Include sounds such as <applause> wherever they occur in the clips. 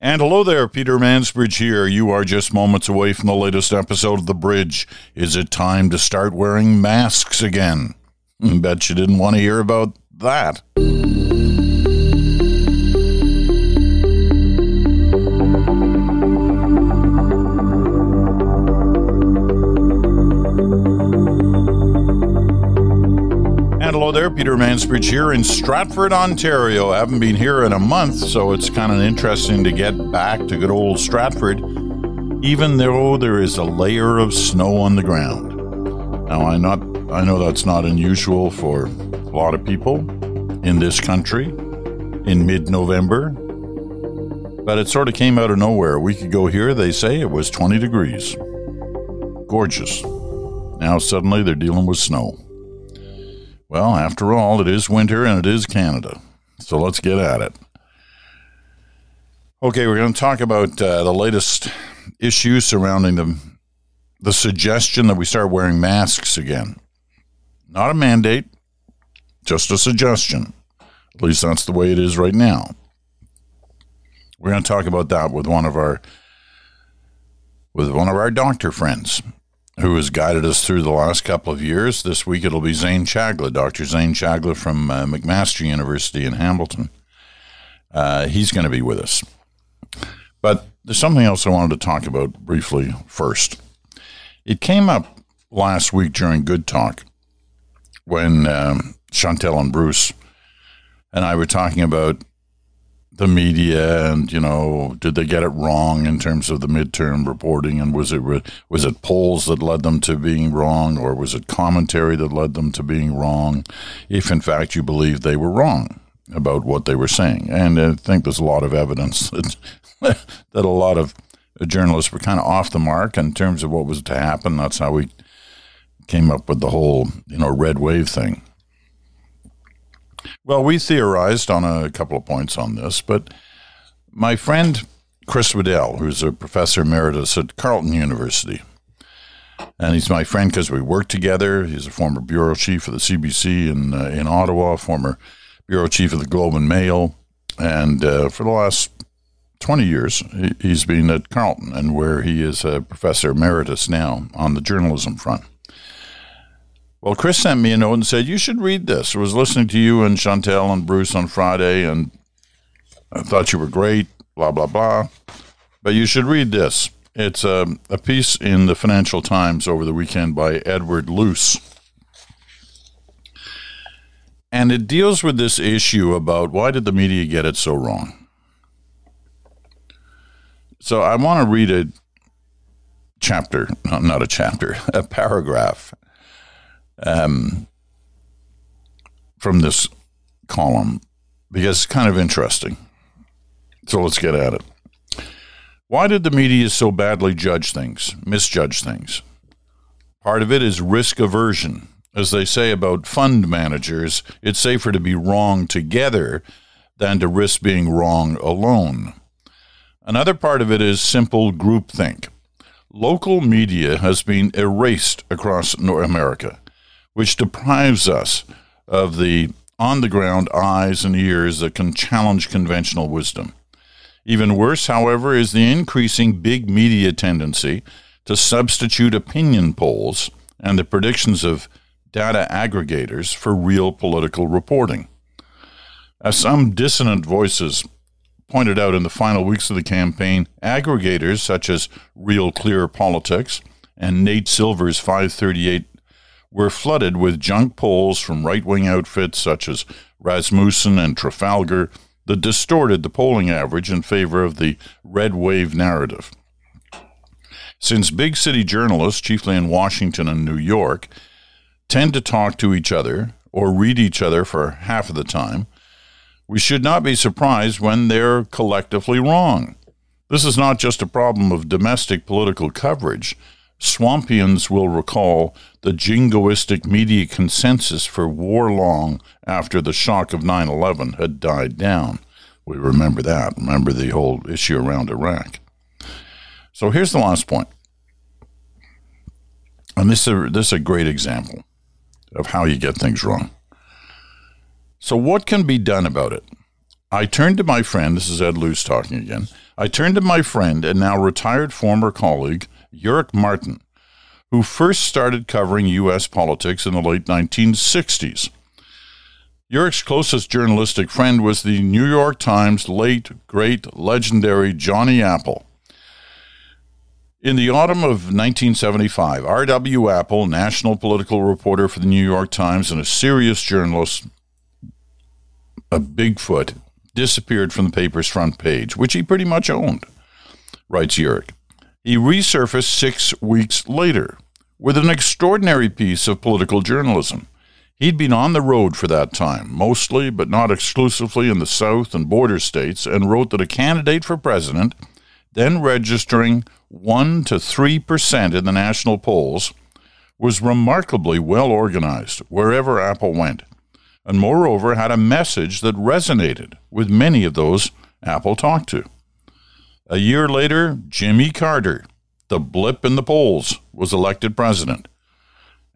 And hello there, Peter Mansbridge here. You are just moments away from the latest episode of The Bridge. Is it time to start wearing masks again? <laughs> Bet you didn't want to hear about that. There, Peter Mansbridge here in Stratford, Ontario. I haven't been here in a month, so it's kind of interesting to get back to good old Stratford, even though there is a layer of snow on the ground. Now, I not I know that's not unusual for a lot of people in this country in mid-November, but it sort of came out of nowhere. A week ago here, they say it was 20 degrees. Gorgeous. Now suddenly they're dealing with snow. Well, after all, it is winter and it is Canada. So let's get at it. Okay, we're going to talk about uh, the latest issues surrounding the, the suggestion that we start wearing masks again. Not a mandate, just a suggestion. At least that's the way it is right now. We're going to talk about that with one of our with one of our doctor friends who has guided us through the last couple of years. This week it'll be Zain Chagla, Dr. Zain Chagla from uh, McMaster University in Hamilton. Uh, he's going to be with us. But there's something else I wanted to talk about briefly first. It came up last week during Good Talk when um, Chantal and Bruce and I were talking about the media and you know did they get it wrong in terms of the midterm reporting? And was it was it polls that led them to being wrong or was it commentary that led them to being wrong? If in fact you believe they were wrong about what they were saying. And I think there's a lot of evidence <laughs> that that a lot of journalists were kind of off the mark in terms of what was to happen. That's how we came up with the whole you know red wave thing well, we theorized on a couple of points on this, but my friend Chris Waddell, who's a professor emeritus at Carleton University, and he's my friend because we work together. He's a former bureau chief of the CBC in uh, in Ottawa, former bureau chief of the Globe and Mail, and uh, for the last 20 years, he's been at Carleton, and where he is a professor emeritus now on the journalism front. Well, Chris sent me a note and said, You should read this. I was listening to you and Chantal and Bruce on Friday, and I thought you were great, blah, blah, blah. But you should read this. It's a, a piece in the Financial Times over the weekend by Edward Luce. And it deals with this issue about why did the media get it so wrong? So I want to read a chapter, not a chapter, <laughs> a paragraph um, from this column because it's kind of interesting. So let's get at it. Why did the media so badly judge things, misjudge things? Part of it is risk aversion. As they say about fund managers, it's safer to be wrong together than to risk being wrong alone. Another part of it is simple groupthink. Local media has been erased across North America which deprives us of the on the ground eyes and ears that can challenge conventional wisdom. Even worse, however, is the increasing big media tendency to substitute opinion polls and the predictions of data aggregators for real political reporting. As some dissonant voices pointed out in the final weeks of the campaign, aggregators such as Real Clear Politics and Nate Silver's 538 were flooded with junk polls from right wing outfits such as Rasmussen and Trafalgar that distorted the polling average in favor of the red wave narrative. Since big city journalists, chiefly in Washington and New York, tend to talk to each other or read each other for half of the time, we should not be surprised when they're collectively wrong. This is not just a problem of domestic political coverage. Swampians will recall the jingoistic media consensus for war long after the shock of 9 11 had died down. We remember that. Remember the whole issue around Iraq. So here's the last point. And this is, a, this is a great example of how you get things wrong. So, what can be done about it? I turned to my friend, this is Ed Luce talking again. I turned to my friend and now retired former colleague, Jurek Martin, who first started covering U.S. politics in the late 1960s. Jurek's closest journalistic friend was the New York Times late, great, legendary Johnny Apple. In the autumn of 1975, R.W. Apple, national political reporter for the New York Times and a serious journalist, a Bigfoot, disappeared from the paper's front page, which he pretty much owned, writes Jurek. He resurfaced six weeks later with an extraordinary piece of political journalism. He'd been on the road for that time, mostly but not exclusively in the South and border states, and wrote that a candidate for president, then registering 1 to 3% in the national polls, was remarkably well organized wherever Apple went, and moreover had a message that resonated with many of those Apple talked to. A year later, Jimmy Carter, the blip in the polls, was elected president.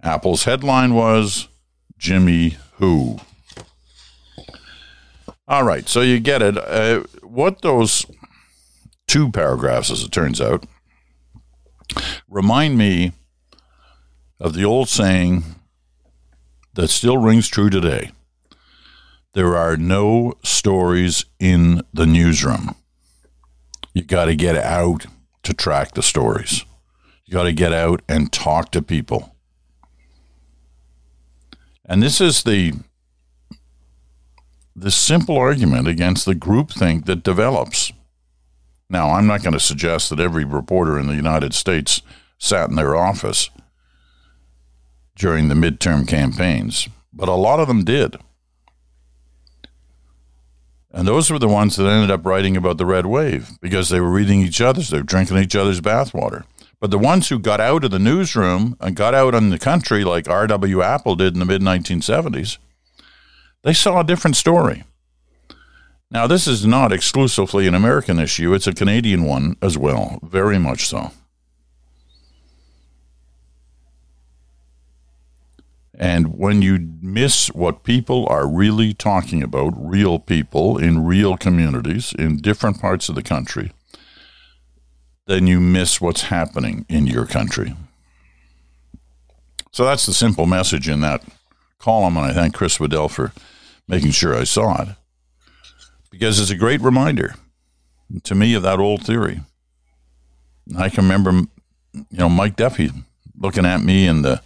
Apple's headline was Jimmy Who. All right, so you get it. Uh, what those two paragraphs, as it turns out, remind me of the old saying that still rings true today there are no stories in the newsroom. You got to get out to track the stories. You got to get out and talk to people. And this is the the simple argument against the groupthink that develops. Now, I'm not going to suggest that every reporter in the United States sat in their office during the midterm campaigns, but a lot of them did. And those were the ones that ended up writing about the red wave because they were reading each other's, they were drinking each other's bathwater. But the ones who got out of the newsroom and got out in the country, like R.W. Apple did in the mid 1970s, they saw a different story. Now, this is not exclusively an American issue, it's a Canadian one as well, very much so. And when you miss what people are really talking about, real people in real communities in different parts of the country, then you miss what's happening in your country. So that's the simple message in that column, and I thank Chris Waddell for making sure I saw it because it's a great reminder to me of that old theory. I can remember, you know, Mike Duffy looking at me in the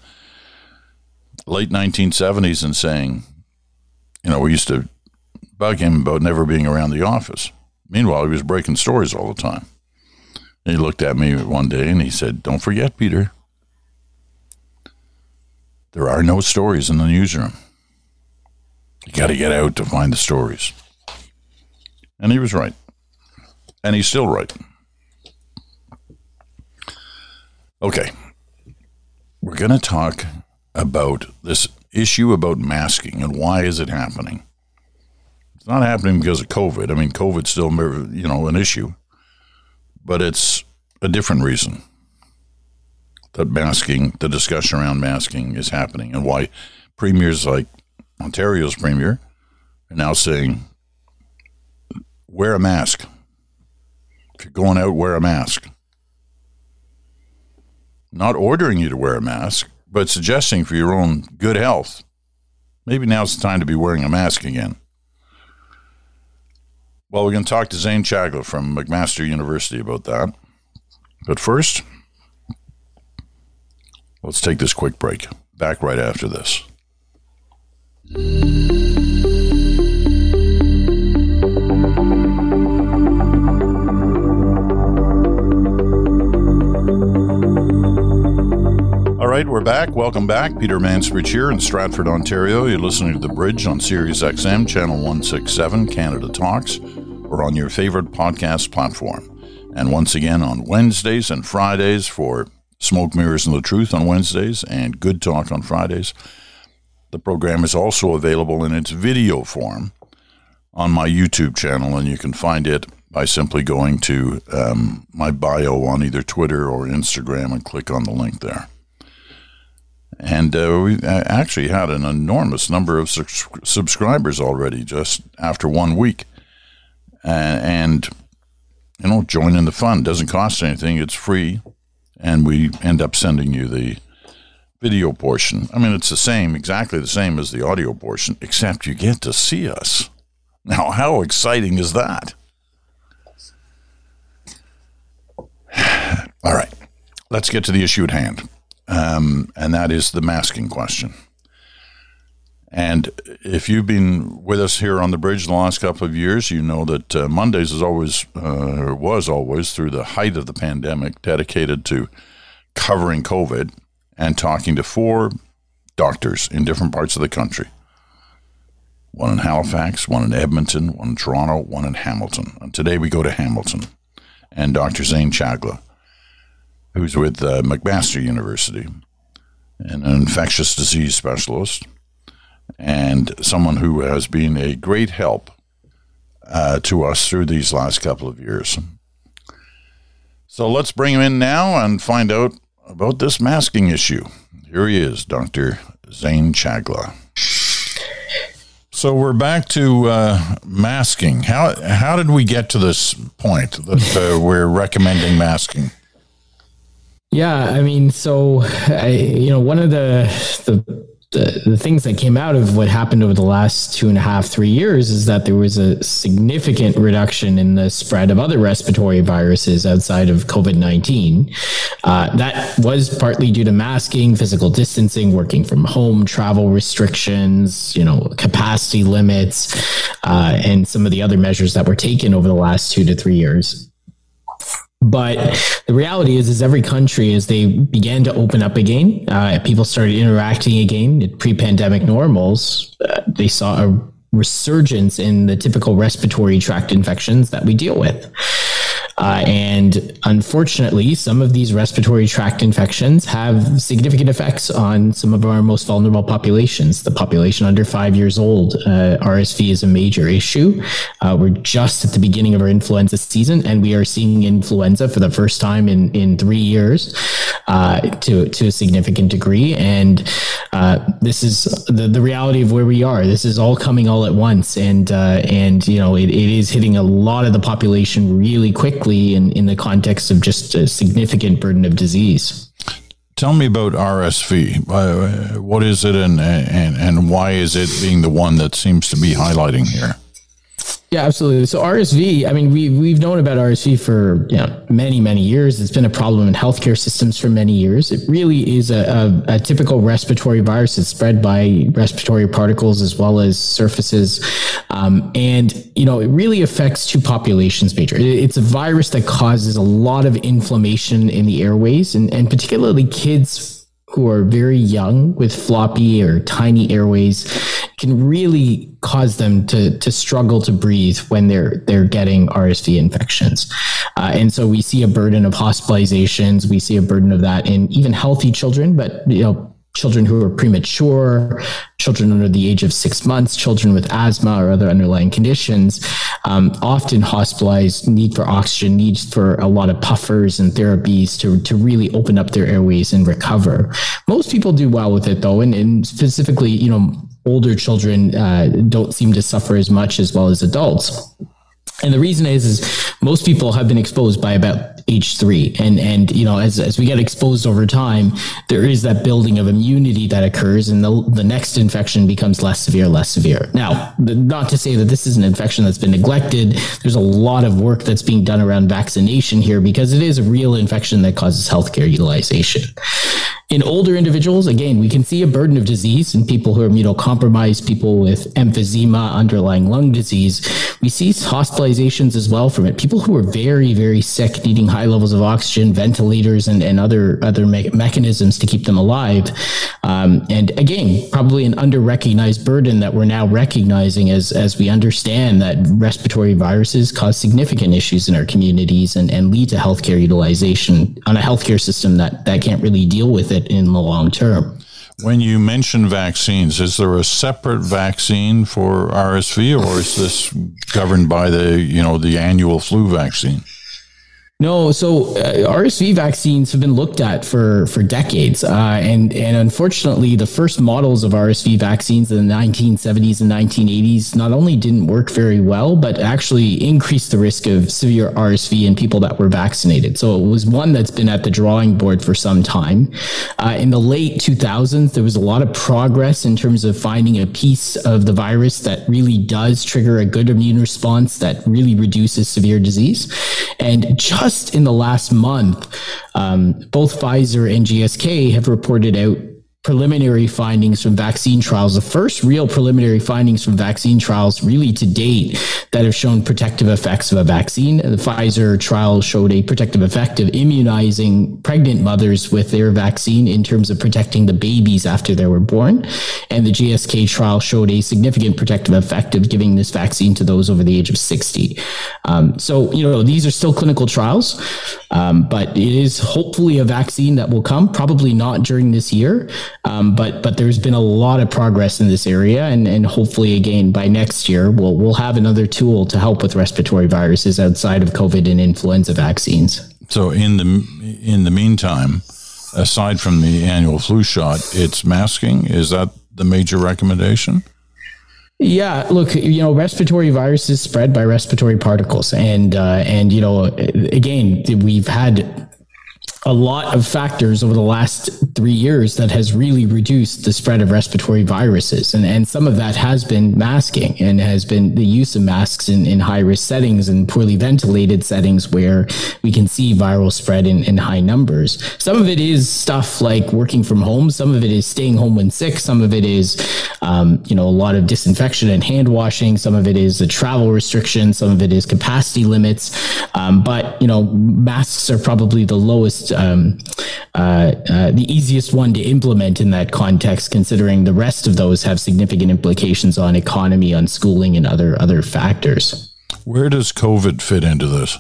late 1970s and saying, you know, we used to bug him about never being around the office. Meanwhile, he was breaking stories all the time. He looked at me one day and he said, Don't forget, Peter, there are no stories in the newsroom. You got to get out to find the stories. And he was right. And he's still right. Okay. We're going to talk about this issue about masking and why is it happening? It's not happening because of COVID. I mean, COVID's still, you know, an issue but it's a different reason that masking, the discussion around masking is happening and why premiers like Ontario's premier are now saying, wear a mask. If you're going out, wear a mask. Not ordering you to wear a mask, but suggesting for your own good health, maybe now's the time to be wearing a mask again. Well, we're going to talk to Zain Chagla from McMaster University about that. But first, let's take this quick break. Back right after this. Right, we're back. Welcome back. Peter Mansbridge here in Stratford, Ontario. You're listening to The Bridge on Sirius XM, Channel 167, Canada Talks or on your favorite podcast platform. And once again, on Wednesdays and Fridays for Smoke Mirrors and the Truth on Wednesdays and Good Talk on Fridays. The program is also available in its video form on my YouTube channel, and you can find it by simply going to um, my bio on either Twitter or Instagram and click on the link there. And uh, we uh, actually had an enormous number of su- subscribers already just after one week. and, and you know, join in the fun. Doesn't cost anything. It's free, and we end up sending you the video portion. I mean, it's the same, exactly the same as the audio portion, except you get to see us. Now, how exciting is that? <sighs> All right, let's get to the issue at hand, um, and that is the masking question. And if you've been with us here on the bridge the last couple of years, you know that uh, Mondays is always, uh, was always through the height of the pandemic, dedicated to covering COVID and talking to four doctors in different parts of the country. One in Halifax, one in Edmonton, one in Toronto, one in Hamilton. And today we go to Hamilton and Dr. Zain Chagla, who's with uh, McMaster University an infectious disease specialist and someone who has been a great help uh, to us through these last couple of years. So let's bring him in now and find out about this masking issue. Here he is, Dr. Zain Chagla. So we're back to uh, masking. How how did we get to this point that uh, we're recommending masking? Yeah, I mean, so I, you know, one of the the the, the things that came out of what happened over the last two and a half, three years is that there was a significant reduction in the spread of other respiratory viruses outside of COVID 19. Uh, that was partly due to masking, physical distancing, working from home, travel restrictions, you know, capacity limits, uh, and some of the other measures that were taken over the last two to three years. But the reality is, is every country, as they began to open up again, uh, people started interacting again at pre-pandemic normals. Uh, they saw a resurgence in the typical respiratory tract infections that we deal with. Uh, and unfortunately, some of these respiratory tract infections have significant effects on some of our most vulnerable populations. The population under five years old, uh, RSV is a major issue. Uh, we're just at the beginning of our influenza season, and we are seeing influenza for the first time in, in three years uh, to, to a significant degree. And uh, this is the, the reality of where we are. This is all coming all at once. And, uh, and you know, it, it is hitting a lot of the population really quickly in, the context of just a significant burden of disease. Tell me about RSV. Uh, what is it, and, and and why is it being the one that seems to be highlighting here? Yeah, absolutely. So RSV, I mean, we we've known about RSV for you know, many many years. It's been a problem in healthcare systems for many years. It really is a, a, a typical respiratory virus. It's spread by respiratory particles as well as surfaces, um, and you know it really affects two populations major. It's a virus that causes a lot of inflammation in the airways, and and particularly kids who are very young with floppy or tiny airways can really cause them to to struggle to breathe when they're they're getting RSV infections. Uh, and so we see a burden of hospitalizations. We see a burden of that in even healthy children, but you know children who are premature, children under the age of six months, children with asthma or other underlying conditions, um, often hospitalized, need for oxygen, need for a lot of puffers and therapies to, to really open up their airways and recover. Most people do well with it though, and, and specifically, you know, older children uh, don't seem to suffer as much as well as adults. And the reason is, is most people have been exposed by about age three. And, and, you know, as, as we get exposed over time, there is that building of immunity that occurs and the, the next infection becomes less severe, less severe. Now, not to say that this is an infection that's been neglected. There's a lot of work that's being done around vaccination here because it is a real infection that causes healthcare utilization. In older individuals, again, we can see a burden of disease in people who are immunocompromised, people with emphysema, underlying lung disease. We see hospitalizations as well from it. People who are very, very sick, needing high levels of oxygen, ventilators, and, and other other me- mechanisms to keep them alive. Um, and again, probably an under-recognized burden that we're now recognizing as as we understand that respiratory viruses cause significant issues in our communities and, and lead to healthcare utilization on a healthcare system that that can't really deal with it in the long term. When you mention vaccines, is there a separate vaccine for RSV, or is this governed by the you know the annual flu vaccine? No, so uh, RSV vaccines have been looked at for for decades, uh, and and unfortunately, the first models of RSV vaccines in the 1970s and 1980s not only didn't work very well, but actually increased the risk of severe RSV in people that were vaccinated. So it was one that's been at the drawing board for some time. Uh, in the late 2000s, there was a lot of progress in terms of finding a piece of the virus that really does trigger a good immune response that really reduces severe disease, and just just in the last month, um, both Pfizer and GSK have reported out preliminary findings from vaccine trials, the first real preliminary findings from vaccine trials really to date that have shown protective effects of a vaccine. The Pfizer trial showed a protective effect of immunizing pregnant mothers with their vaccine in terms of protecting the babies after they were born. And the GSK trial showed a significant protective effect of giving this vaccine to those over the age of 60. Um, so, you know, these are still clinical trials, um, but it is hopefully a vaccine that will come, probably not during this year. Um, but but there's been a lot of progress in this area, and and hopefully again by next year we'll we'll have another tool to help with respiratory viruses outside of COVID and influenza vaccines. So in the in the meantime, aside from the annual flu shot, it's masking. Is that the major recommendation? Yeah, look, you know, respiratory viruses spread by respiratory particles, and uh, and you know, again, we've had a lot of factors over the last three years that has really reduced the spread of respiratory viruses. And, and some of that has been masking and has been the use of masks in, in high risk settings and poorly ventilated settings where we can see viral spread in, in high numbers. Some of it is stuff like working from home. Some of it is staying home when sick. Some of it is, um, you know, a lot of disinfection and hand washing. Some of it is the travel restrictions. Some of it is capacity limits. Um, but, you know, masks are probably the lowest um, uh, uh, the easiest one to implement in that context, considering the rest of those have significant implications on economy, on schooling, and other other factors. Where does COVID fit into this?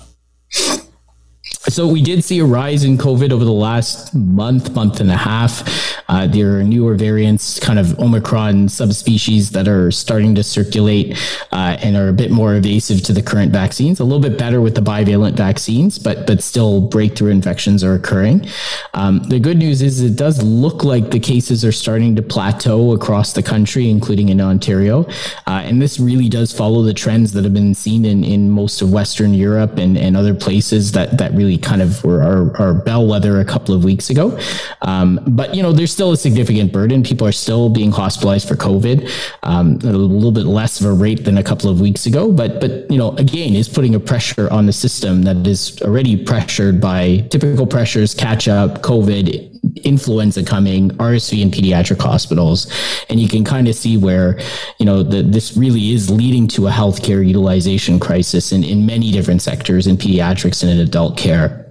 So we did see a rise in COVID over the last month, month and a half. Uh, there are newer variants, kind of Omicron subspecies that are starting to circulate uh, and are a bit more evasive to the current vaccines. A little bit better with the bivalent vaccines, but but still breakthrough infections are occurring. Um, the good news is it does look like the cases are starting to plateau across the country, including in Ontario, uh, and this really does follow the trends that have been seen in, in most of Western Europe and, and other places that that really kind of were our, our bellwether a couple of weeks ago. Um, but you know, there's still a significant burden. People are still being hospitalized for COVID, um, a little bit less of a rate than a couple of weeks ago. But but you know, again, is putting a pressure on the system that is already pressured by typical pressures, catch up, COVID, influenza coming, RSV in pediatric hospitals, and you can kind of see where you know the, this really is leading to a healthcare utilization crisis in, in many different sectors in pediatrics and in adult care.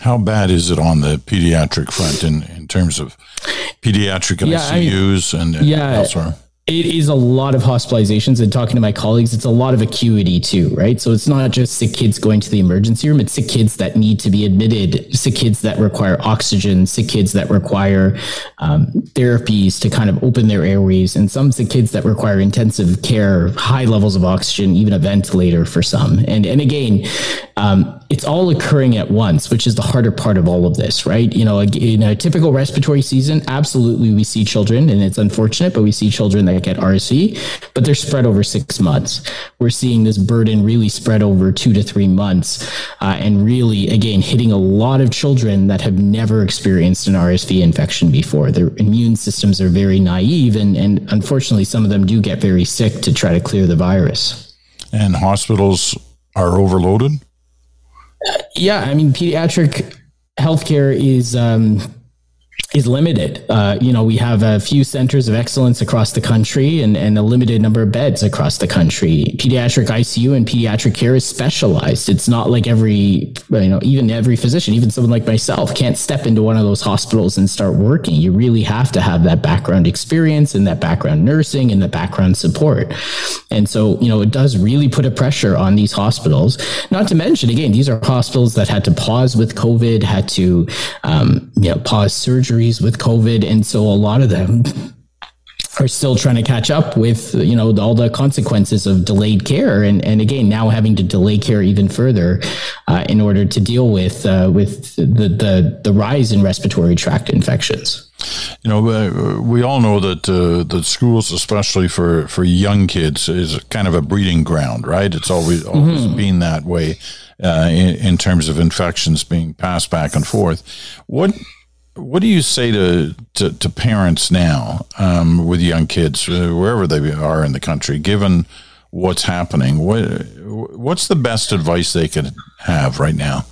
How bad is it on the pediatric front in, in terms of pediatric yeah, ICUs I, and, and yeah, elsewhere? it is a lot of hospitalizations and talking to my colleagues it's a lot of acuity too right so it's not just sick kids going to the emergency room it's sick kids that need to be admitted sick kids that require oxygen sick kids that require um, therapies to kind of open their airways and some sick kids that require intensive care high levels of oxygen even a ventilator for some and and again um, it's all occurring at once, which is the harder part of all of this, right? You know, in a typical respiratory season, absolutely we see children, and it's unfortunate, but we see children that get RSV, but they're spread over six months. We're seeing this burden really spread over two to three months, uh, and really, again, hitting a lot of children that have never experienced an RSV infection before. Their immune systems are very naive, and, and unfortunately, some of them do get very sick to try to clear the virus. And hospitals are overloaded? Yeah, I mean, pediatric healthcare is um, is limited. Uh, you know, we have a few centers of excellence across the country and, and a limited number of beds across the country. Pediatric ICU and pediatric care is specialized. It's not like every, you know, even every physician, even someone like myself, can't step into one of those hospitals and start working. You really have to have that background experience and that background nursing and the background support. And so, you know, it does really put a pressure on these hospitals. Not to mention, again, these are hospitals that had to pause with COVID, had to, um, you know, pause surgery with COVID. And so a lot of them are still trying to catch up with you know all the consequences of delayed care and and again now having to delay care even further uh, in order to deal with uh, with the, the the rise in respiratory tract infections. You know, uh, we all know that uh, the schools, especially for, for young kids, is kind of a breeding ground, right? It's always always mm-hmm. been that way uh, in, in terms of infections being passed back and forth. What what do you say to, to, to parents now um, with young kids, uh, wherever they are in the country, given what's happening? What, what's the best advice they could have right now?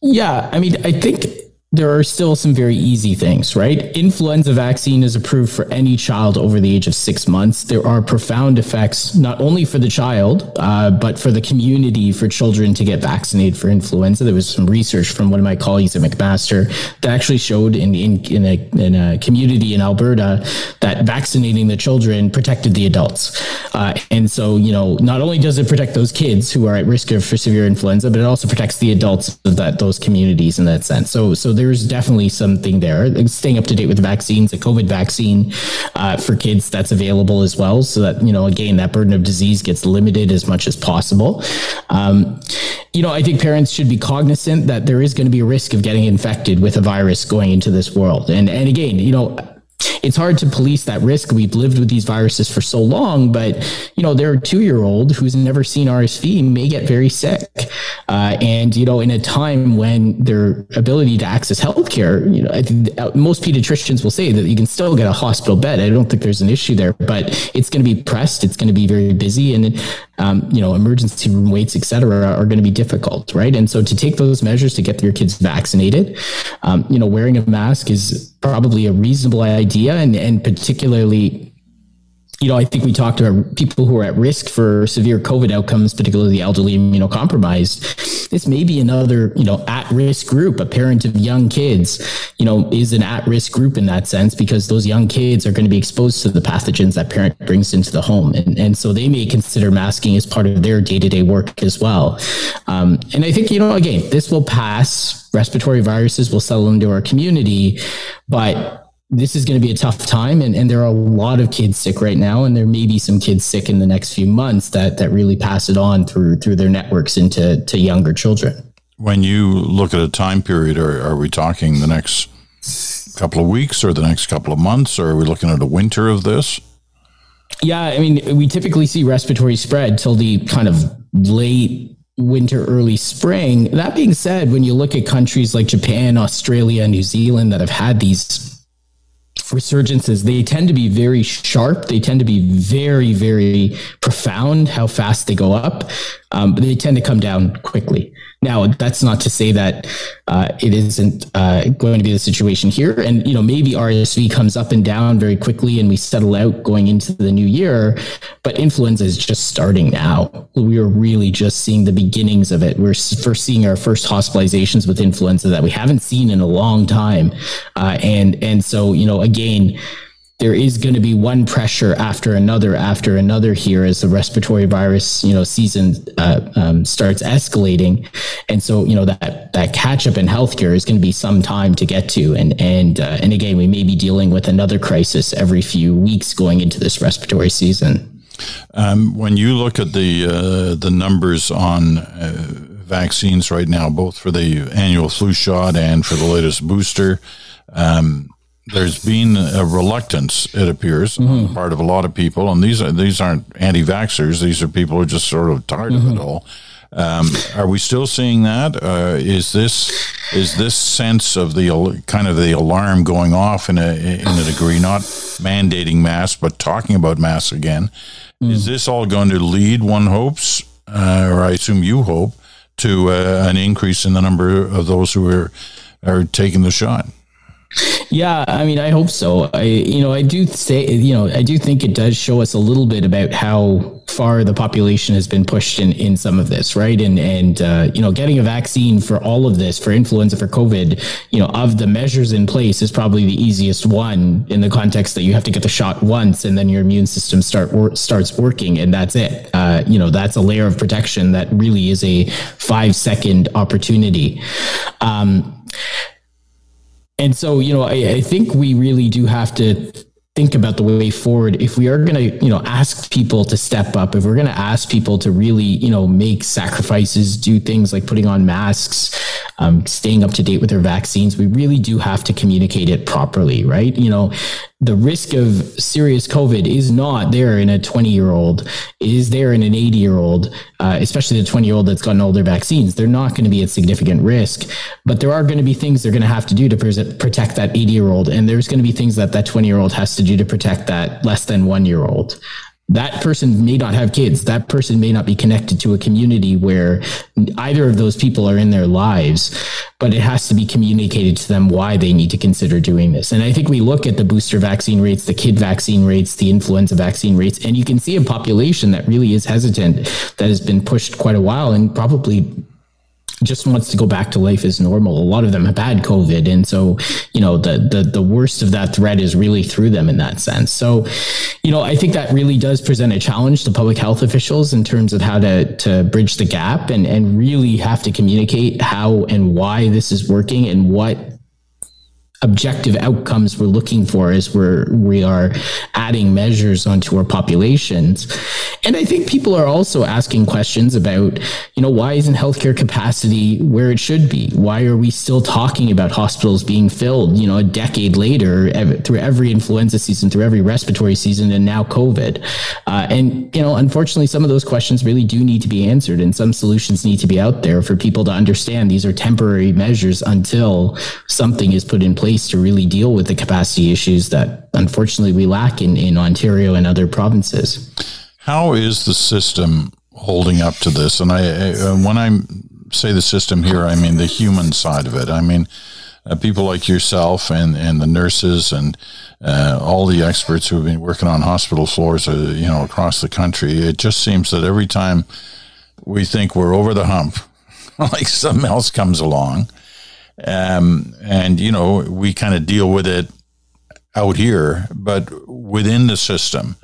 Yeah, I mean, I think there are still some very easy things, right? Influenza vaccine is approved for any child over the age of six months. There are profound effects, not only for the child, uh, but for the community, for children to get vaccinated for influenza. There was some research from one of my colleagues at McMaster that actually showed in, in, in, a, in a community in Alberta that vaccinating the children protected the adults. Uh, and so, you know, not only does it protect those kids who are at risk of for severe influenza, but it also protects the adults of that those communities in that sense. So, so there's definitely something there. Staying up to date with the vaccines, a COVID vaccine uh, for kids that's available as well, so that you know again that burden of disease gets limited as much as possible. Um, you know, I think parents should be cognizant that there is going to be a risk of getting infected with a virus going into this world, and and again, you know it's hard to police that risk. We've lived with these viruses for so long, but you know, their two year old who's never seen RSV may get very sick. Uh, and you know, in a time when their ability to access healthcare, you know, I think uh, most pediatricians will say that you can still get a hospital bed. I don't think there's an issue there, but it's going to be pressed. It's going to be very busy, and um, you know, emergency room waits, et cetera, are going to be difficult, right? And so to take those measures to get your kids vaccinated, um, you know, wearing a mask is probably a reasonable idea, and and particularly you know, I think we talked about people who are at risk for severe COVID outcomes, particularly the elderly immunocompromised. This may be another, you know, at risk group. A parent of young kids, you know, is an at risk group in that sense because those young kids are going to be exposed to the pathogens that parent brings into the home. And, and so they may consider masking as part of their day to day work as well. Um, and I think, you know, again, this will pass. Respiratory viruses will settle into our community, but this is going to be a tough time and, and there are a lot of kids sick right now and there may be some kids sick in the next few months that that really pass it on through through their networks into to younger children when you look at a time period are, are we talking the next couple of weeks or the next couple of months or are we looking at a winter of this yeah i mean we typically see respiratory spread till the kind of late winter, early spring. That being said, when you look at countries like Japan, Australia, New Zealand that have had these resurgences, they tend to be very sharp. They tend to be very, very profound how fast they go up, um, but they tend to come down quickly. Now, that's not to say that uh, it isn't uh, going to be the situation here. And, you know, maybe RSV comes up and down very quickly and we settle out going into the new year, but influenza is just starting now. We are really just seeing the beginnings of it. We're first seeing our first hospitalizations with influenza that we haven't seen in a long time. Uh, and, and so, you know, again, there is going to be one pressure after another after another here as the respiratory virus you know season uh, um, starts escalating. And so you know that that catch up in healthcare is going to be some time to get to. And and uh, and again we may be dealing with another crisis every few weeks going into this respiratory season. Um, when you look at the uh, the numbers on uh, vaccines right now both for the annual flu shot and for the latest booster um, there's been a reluctance, it appears, mm-hmm. on the part of a lot of people, and these are these aren't anti-vaxxers; these are people who are just sort of tired mm-hmm. of it mm-hmm. all. Um, are we still seeing that? Uh, is this is this sense of the kind of the alarm going off in a in a degree, not mandating masks, but talking about masks again? Mm. Is this all going to lead? One hopes, uh, or I assume you hope, to uh, an increase in the number of those who are are taking the shot. Yeah, I mean, I hope so. I, you know, I do say, you know, I do think it does show us a little bit about how far the population has been pushed in in some of this, right? And and uh, you know, getting a vaccine for all of this, for influenza, for COVID, you know, of the measures in place is probably the easiest one in the context that you have to get the shot once, and then your immune system start wor- starts working, and that's it. Uh, you know, that's a layer of protection that really is a five second opportunity. Um, and so, you know, I, I think we really do have to think about the way forward. If we are going to you know ask people to step up if we're going to ask people to really you know make sacrifices do things like putting on masks um, staying up to date with their vaccines we really do have to communicate it properly right you know the risk of serious COVID is not there in a 20 year old, is there in an 80 year old, uh, especially the 20 year old that's gotten older vaccines. They're not going to be at significant risk, but there are going to be things they're going to have to do to protect that 80 year old. And there's going to be things that that 20 year old has to do to protect that less than one year old that person may not have kids. That person may not be connected to a community where either of those people are in their lives, but it has to be communicated to them why they need to consider doing this. And I think we look at the booster vaccine rates, the kid vaccine rates, the influenza vaccine rates, and you can see a population that really is hesitant that has been pushed quite a while and probably just wants to go back to life as normal. A lot of them have had COVID. And so, you know, the, the, the worst of that threat is really through them in that sense. So, you know, I think that really does present a challenge to public health officials in terms of how to, to bridge the gap and, and really have to communicate how and why this is working and what objective outcomes we're looking for as we're we are adding measures onto our populations. And i think people are also asking questions about you know why isn't healthcare capacity where it should be? Why are we still talking about hospitals being filled you know a decade later through every influenza season through every respiratory season and now covid? Uh, and you know unfortunately some of those questions really do need to be answered and some solutions need to be out there for people to understand these are temporary measures until something is put in place place to really deal with the capacity issues that unfortunately we lack in, in Ontario and other provinces. How is the system holding up to this? And I, I when I say the system here, I mean the human side of it. I mean, uh, people like yourself and, and the nurses and uh, all the experts who have been working on hospital floors, uh, you know, across the country. It just seems that every time we think we're over the hump, <laughs> like something else comes along, um, and, you know, we kind of deal with it out here, but within the system,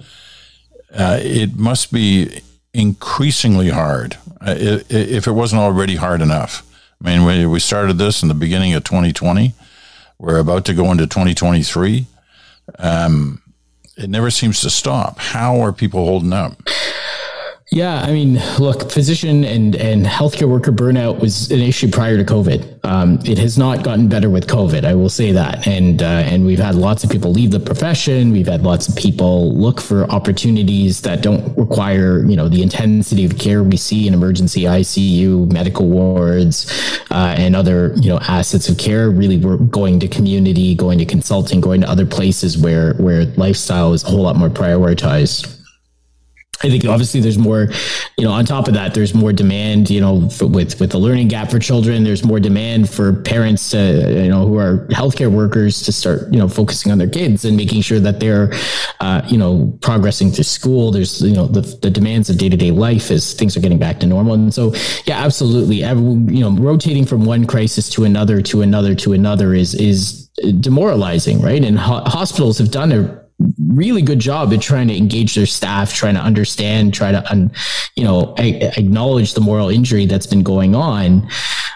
uh, it must be increasingly hard uh, if it wasn't already hard enough. I mean, we started this in the beginning of 2020. We're about to go into 2023. Um, it never seems to stop. How are people holding up? Yeah, I mean, look, physician and and healthcare worker burnout was an issue prior to COVID. Um, it has not gotten better with COVID. I will say that, and uh, and we've had lots of people leave the profession. We've had lots of people look for opportunities that don't require you know the intensity of care we see in emergency ICU, medical wards, uh, and other you know assets of care. Really, we're going to community, going to consulting, going to other places where where lifestyle is a whole lot more prioritized. I think obviously there's more, you know, on top of that, there's more demand, you know, for, with with the learning gap for children. There's more demand for parents, to, you know, who are healthcare workers to start, you know, focusing on their kids and making sure that they're, uh, you know, progressing through school. There's, you know, the, the demands of day to day life as things are getting back to normal. And so, yeah, absolutely, you know, rotating from one crisis to another to another to another is is demoralizing, right? And ho- hospitals have done a really good job at trying to engage their staff, trying to understand, try to, un, you know, a- acknowledge the moral injury that's been going on.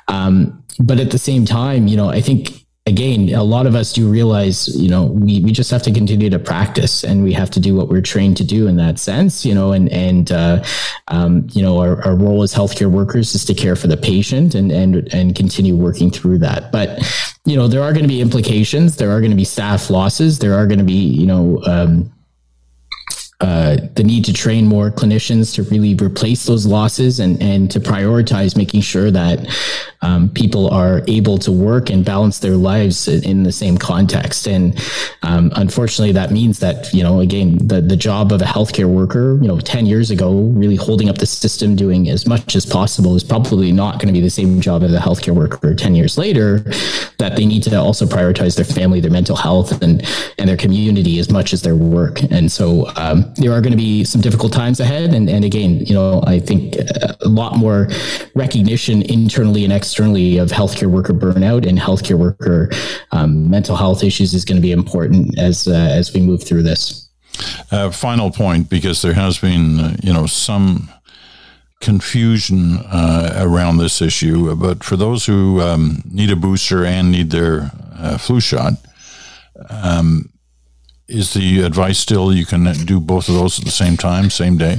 Um, but at the same time, you know, I think again, a lot of us do realize, you know, we, we just have to continue to practice and we have to do what we're trained to do in that sense, you know, and, and, uh, um, you know, our, our role as healthcare workers is to care for the patient and, and, and continue working through that. But, you know, there are going to be implications. There are going to be staff losses. There are going to be, you know, um, uh, the need to train more clinicians to really replace those losses and, and to prioritize making sure that um, people are able to work and balance their lives in the same context. And um, unfortunately, that means that, you know, again, the, the job of a healthcare worker, you know, 10 years ago, really holding up the system, doing as much as possible is probably not going to be the same job as a healthcare worker 10 years later, that they need to also prioritize their family, their mental health, and, and their community as much as their work. And so, um, there are going to be some difficult times ahead. And, and again, you know, I think a lot more recognition internally and externally of healthcare worker burnout and healthcare worker um, mental health issues is going to be important as uh, as we move through this. Uh, final point, because there has been, uh, you know, some confusion uh, around this issue. But for those who um, need a booster and need their uh, flu shot, um, is the advice still you can do both of those at the same time, same day?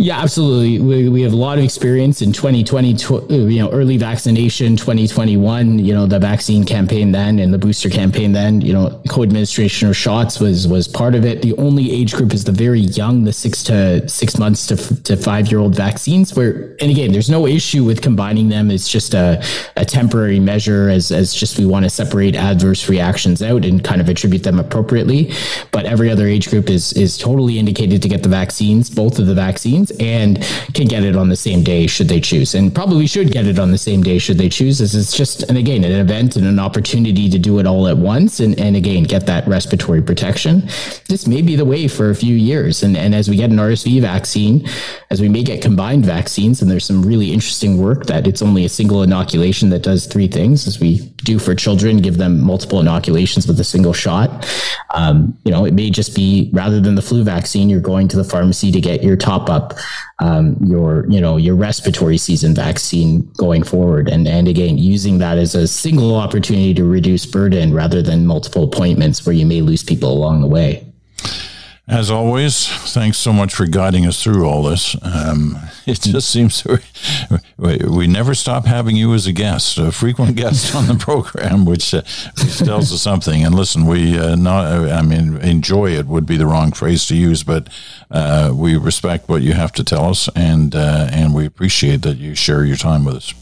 Yeah, absolutely. We, we have a lot of experience in 2020, tw- you know, early vaccination, 2021, you know, the vaccine campaign then and the booster campaign then, you know, co-administration of shots was, was part of it. The only age group is the very young, the six to six months to, to five year old vaccines where, and again, there's no issue with combining them. It's just a, a temporary measure as, as just we want to separate adverse reactions out and kind of attribute them appropriately. But every other age group is, is totally indicated to get the vaccines, both of the vaccines and can get it on the same day should they choose. And probably should get it on the same day should they choose, as it's just, and again, an event and an opportunity to do it all at once and, and again, get that respiratory protection. This may be the way for a few years. And, and as we get an RSV vaccine, as we may get combined vaccines, and there's some really interesting work that it's only a single inoculation that does three things, as we do for children, give them multiple inoculations with a single shot. Um, you know, it may just be rather than the flu vaccine, you're going to the pharmacy to get your top up um, your you know your respiratory season vaccine going forward. And and again using that as a single opportunity to reduce burden rather than multiple appointments where you may lose people along the way as always, thanks so much for guiding us through all this. Um, <laughs> it just seems we, we, never stop having you as a guest, a frequent guest on the <laughs> program, which, uh, which tells us something. And listen, we uh, not, I mean, enjoy it would be the wrong phrase to use, but uh, we respect what you have to tell us, and uh, and we appreciate that you share your time with us.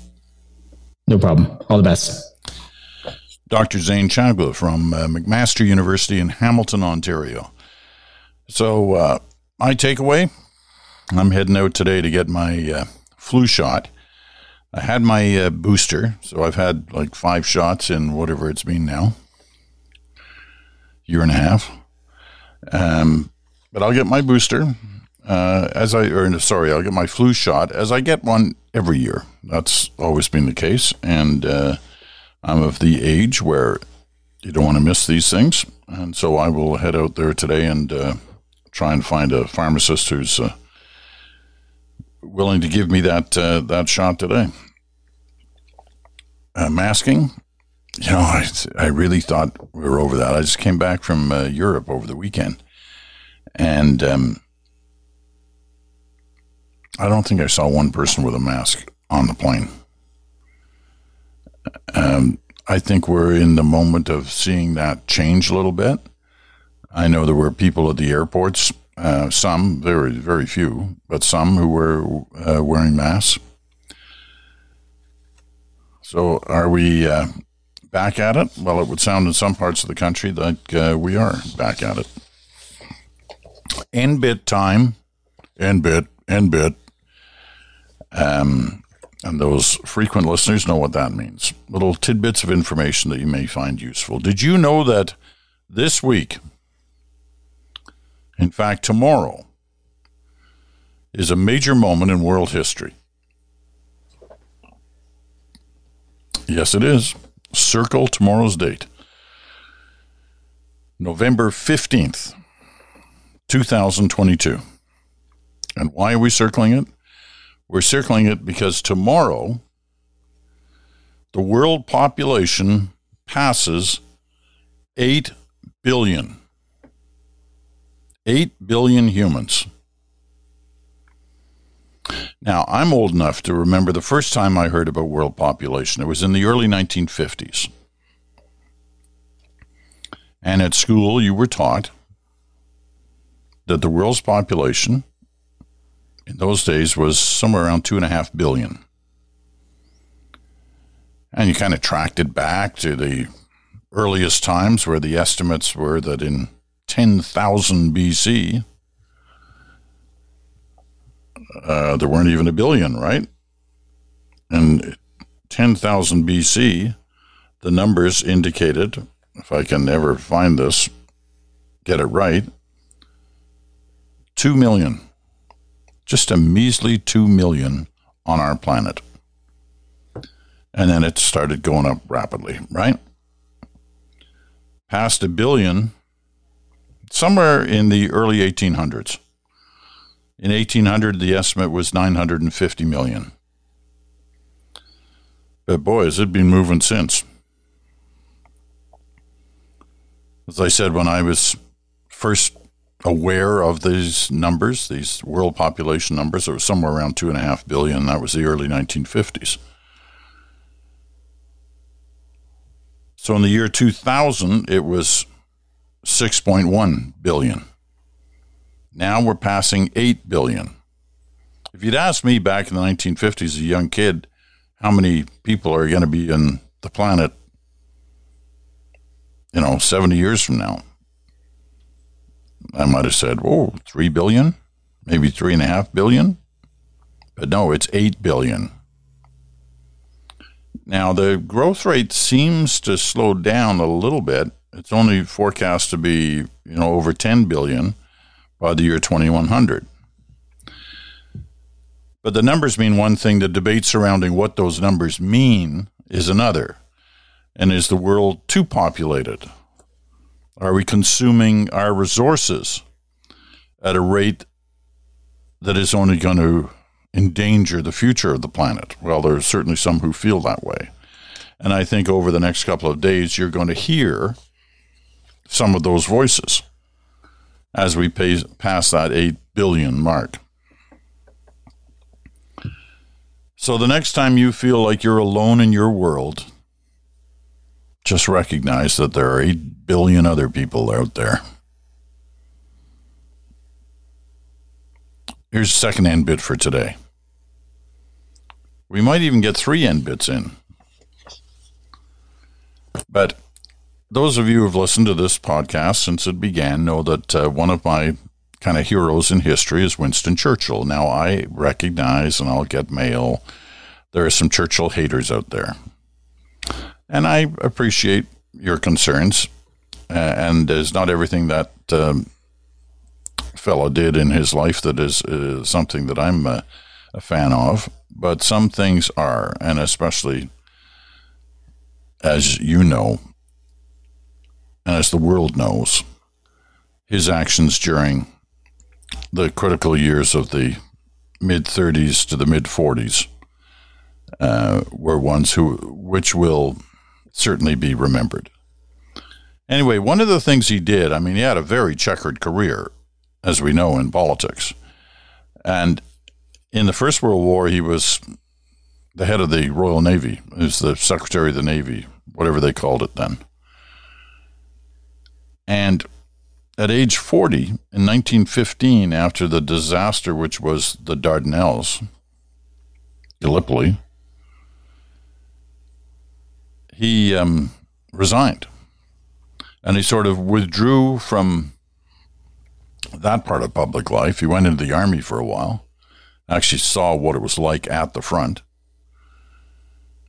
No problem. All the best. Dr. Zain Chagla from uh, McMaster University in Hamilton, Ontario. So, uh, my takeaway I'm heading out today to get my uh, flu shot. I had my uh, booster, so I've had like five shots in whatever it's been now year and a half. Um, but I'll get my booster uh, as I, or sorry, I'll get my flu shot as I get one every year. That's always been the case. And uh, I'm of the age where you don't want to miss these things. And so I will head out there today and uh, try and find a pharmacist who's uh, willing to give me that uh, that shot today. Uh, masking, you know, I, I really thought we were over that. I just came back from uh, Europe over the weekend, and um, I don't think I saw one person with a mask on the plane. Um, I think we're in the moment of seeing that change a little bit. I know there were people at the airports, uh, some, very, very few, but some who were uh, wearing masks. So are we uh, back at it? Well, it would sound in some parts of the country like uh, we are back at it. end bit time, end bit, NBIT. Um, and those frequent listeners know what that means. Little tidbits of information that you may find useful. Did you know that this week, in fact, tomorrow is a major moment in world history. Yes, it is. Circle tomorrow's date. November 15th, 2022. And why are we circling it? We're circling it because tomorrow the world population passes 8 billion. 8 billion humans. Now, I'm old enough to remember the first time I heard about world population. It was in the early 1950s. And at school, you were taught that the world's population in those days was somewhere around two and a half billion. And you kind of tracked it back to the earliest times where the estimates were that in 10,000 BC, uh, there weren't even a billion, right? And 10,000 BC, the numbers indicated, if I can ever find this, get it right, 2 million. Just a measly 2 million on our planet. And then it started going up rapidly, right? Past a billion somewhere in the early 1800s. In 1800, the estimate was 950 million. But boy, has it been moving since. As I said, when I was first aware of these numbers, these world population numbers. It was somewhere around two and a half billion. That was the early 1950s. So in the year 2000, it was 6.1 billion. Now we're passing 8 billion. If you'd asked me back in the 1950s, as a young kid, how many people are going to be in the planet, you know, 70 years from now, I might have said, oh, 3 billion, maybe 3.5 billion. But no, it's 8 billion. Now, the growth rate seems to slow down a little bit. It's only forecast to be, you know, over 10 billion by the year 2100. But the numbers mean one thing, the debate surrounding what those numbers mean is another. And is the world too populated? Are we consuming our resources at a rate that is only going to endanger the future of the planet? Well, there are certainly some who feel that way. And I think over the next couple of days, you're going to hear some of those voices as we pay, pass that 8 billion mark. So the next time you feel like you're alone in your world, just recognize that there are 8 billion other people out there. Here's second end bit for today. We might even get three end bits in. But those of you who have listened to this podcast since it began know that uh, one of my kind of heroes in history is Winston Churchill. Now, I recognize, and I'll get mail, there are some Churchill haters out there. And I appreciate your concerns. Uh, and there's not everything that um, fellow did in his life that is uh, something that I'm uh, a fan of, but some things are, and especially as you know, as the world knows, his actions during the critical years of the mid 30s to the mid 40s uh, were ones who which will certainly be remembered. Anyway, one of the things he did, I mean, he had a very checkered career, as we know in politics. And in the First World War, he was the head of the Royal Navy, he was the Secretary of the Navy, whatever they called it then. And at age 40, in 1915, after the disaster which was the Dardanelles, Gallipoli, he um, resigned and he sort of withdrew from that part of public life. He went into the army for a while, actually saw what it was like at the front.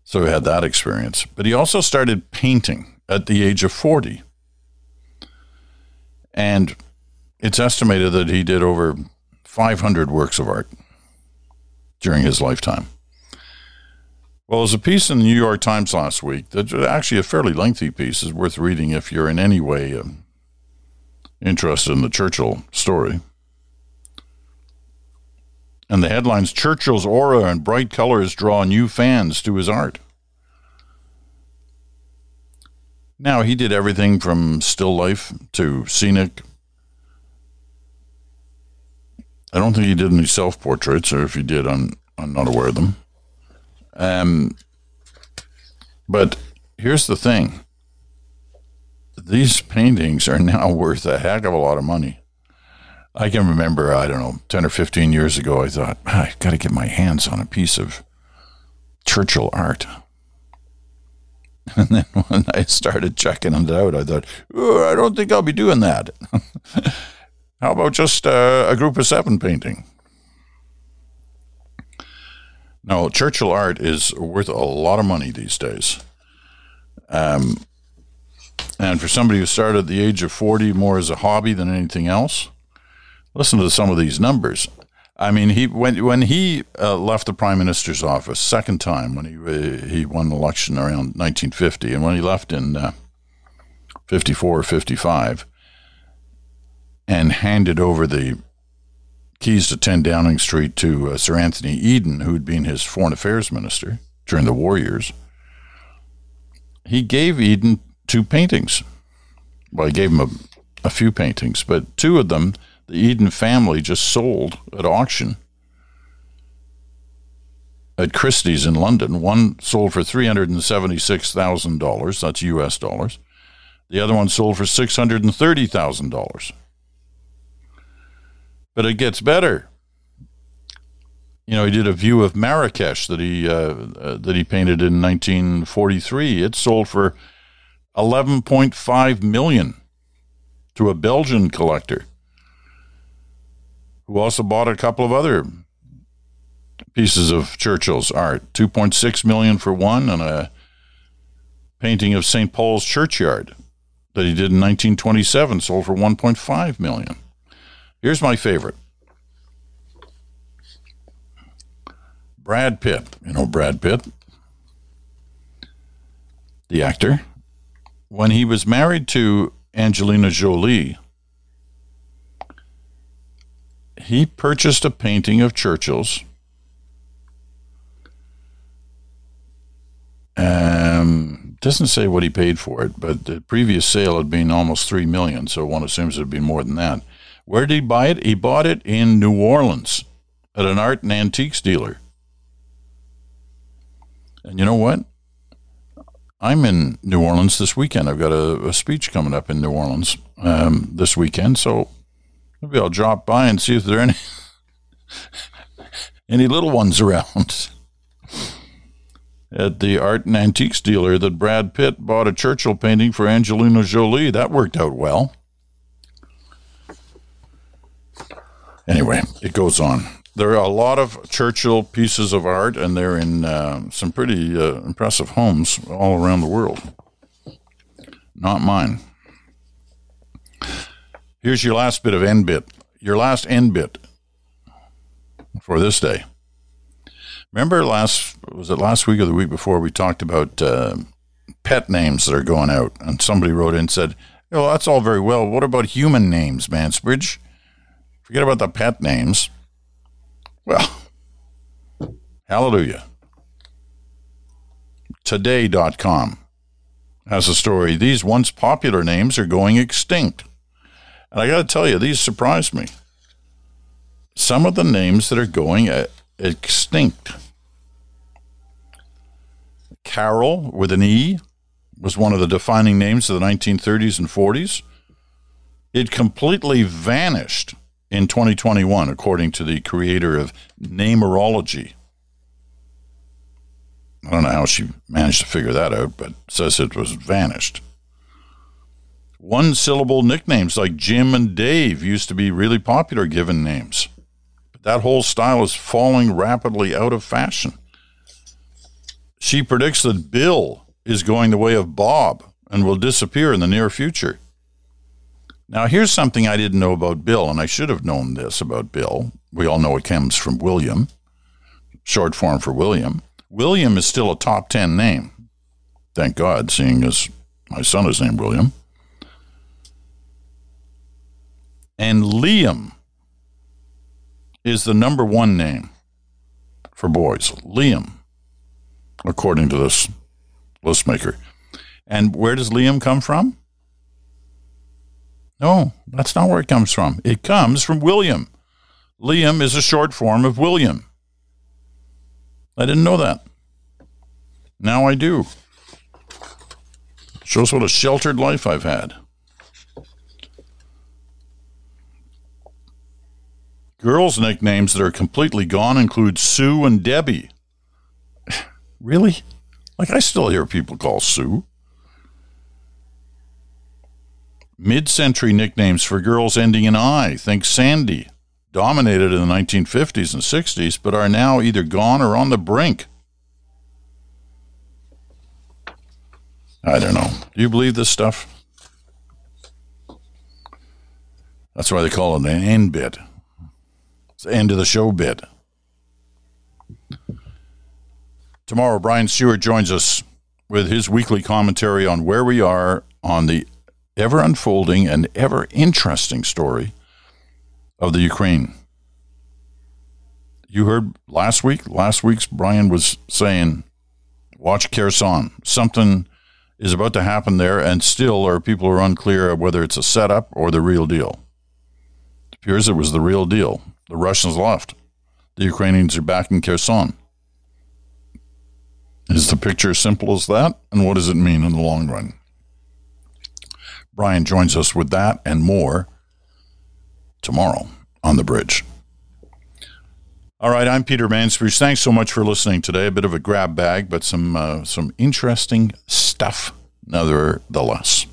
So he had that experience. But he also started painting at the age of 40. And it's estimated that he did over 500 works of art during his lifetime. Well, there's a piece in the New York Times last week that's actually a fairly lengthy piece. is worth reading if you're in any way um, interested in the Churchill story. And the headlines Churchill's aura and bright colors draw new fans to his art. Now, he did everything from still life to scenic. I don't think he did any self portraits, or if he did, I'm, I'm not aware of them. Um, but here's the thing these paintings are now <laughs> worth a heck of a lot of money. I can remember, I don't know, 10 or 15 years ago, I thought, ah, I've got to get my hands on a piece of Churchill art. <laughs> And then when I started checking it out, I thought, I don't think I'll be doing that. <laughs> How about just uh, a group of seven painting? No, Churchill art is worth a lot of money these days. Um, and for somebody who started at the age of 40 more as a hobby than anything else, listen to some of these numbers. I mean, he when when he uh, left the prime minister's office second time when he uh, he won the election around 1950, and when he left in uh, 54 or 55, and handed over the keys to 10 Downing Street to uh, Sir Anthony Eden, who had been his foreign affairs minister during the war years. He gave Eden two paintings. Well, he gave him a, a few paintings, but two of them, the Eden family just sold at auction at Christie's in London. One sold for $376,000, that's US dollars. The other one sold for $630,000. But it gets better. You know, he did a view of Marrakesh that he uh, uh, that he painted in 1943. It sold for 11.5 million to a Belgian collector who also bought a couple of other pieces of Churchill's art. 2.6 million for one and a painting of St. Paul's churchyard that he did in 1927 sold for 1.5 million. Here's my favorite. Brad Pitt. You know Brad Pitt? The actor. When he was married to Angelina Jolie, he purchased a painting of Churchill's. Um, doesn't say what he paid for it, but the previous sale had been almost three million, so one assumes it'd be more than that. Where did he buy it? He bought it in New Orleans at an art and antiques dealer. And you know what? I'm in New Orleans this weekend. I've got a, a speech coming up in New Orleans um, this weekend, so maybe I'll drop by and see if there are any <laughs> any little ones around. At the art and antiques dealer that Brad Pitt bought a Churchill painting for Angelina Jolie. That worked out well. Anyway, it goes on. There are a lot of Churchill pieces of art, and they're in uh, some pretty uh, impressive homes all around the world. Not mine. Here's your last bit of end bit. Your last end bit for this day. Remember last was it last week or the week before we talked about uh, pet names that are going out, and somebody wrote in and said, "Well, that's all very well. What about human names, Mansbridge? Forget about the pet names." Well, hallelujah. Today.com has a story. These once popular names are going extinct. And I got to tell you, these surprised me. Some of the names that are going extinct. Carol with an E was one of the defining names of the 1930s and 40s. It completely vanished in 2021, according to the creator of Namerology. I don't know how she managed to figure that out, but says it was vanished. One syllable nicknames like Jim and Dave used to be really popular given names. But that whole style is falling rapidly out of fashion. She predicts that Bill is going the way of Bob and will disappear in the near future. Now, here's something I didn't know about Bill, and I should have known this about Bill. We all know it comes from William, short form for William. William is still a top 10 name. Thank God, seeing as my son is named William. And Liam is the number one name for boys. Liam, according to this list maker. And where does Liam come from? No, that's not where it comes from. It comes from William. Liam is a short form of William. I didn't know that. Now I do. Shows what a sheltered life I've had. Girls' nicknames that are completely gone include Sue and Debbie. <sighs> really? Like, I still hear people call Sue. Mid century nicknames for girls ending in I, think Sandy, dominated in the 1950s and 60s, but are now either gone or on the brink. I don't know. Do you believe this stuff? That's why they call it an end bit. It's the end of the show bit. Tomorrow, Brian Stewart joins us with his weekly commentary on where we are on the ever unfolding and ever interesting story of the Ukraine. You heard last week, last week's Brian was saying, watch Kherson. Something is about to happen there, and still our people are unclear whether it's a setup or the real deal. It appears it was the real deal. The Russians left. The Ukrainians are back in Kherson. Is the picture as simple as that? And what does it mean in the long run? Brian joins us with that and more tomorrow on the bridge. All right, I'm Peter Mansbridge. Thanks so much for listening today. A bit of a grab bag, but some uh, some interesting stuff, nevertheless.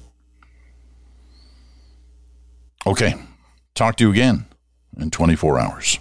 Okay, talk to you again in 24 hours.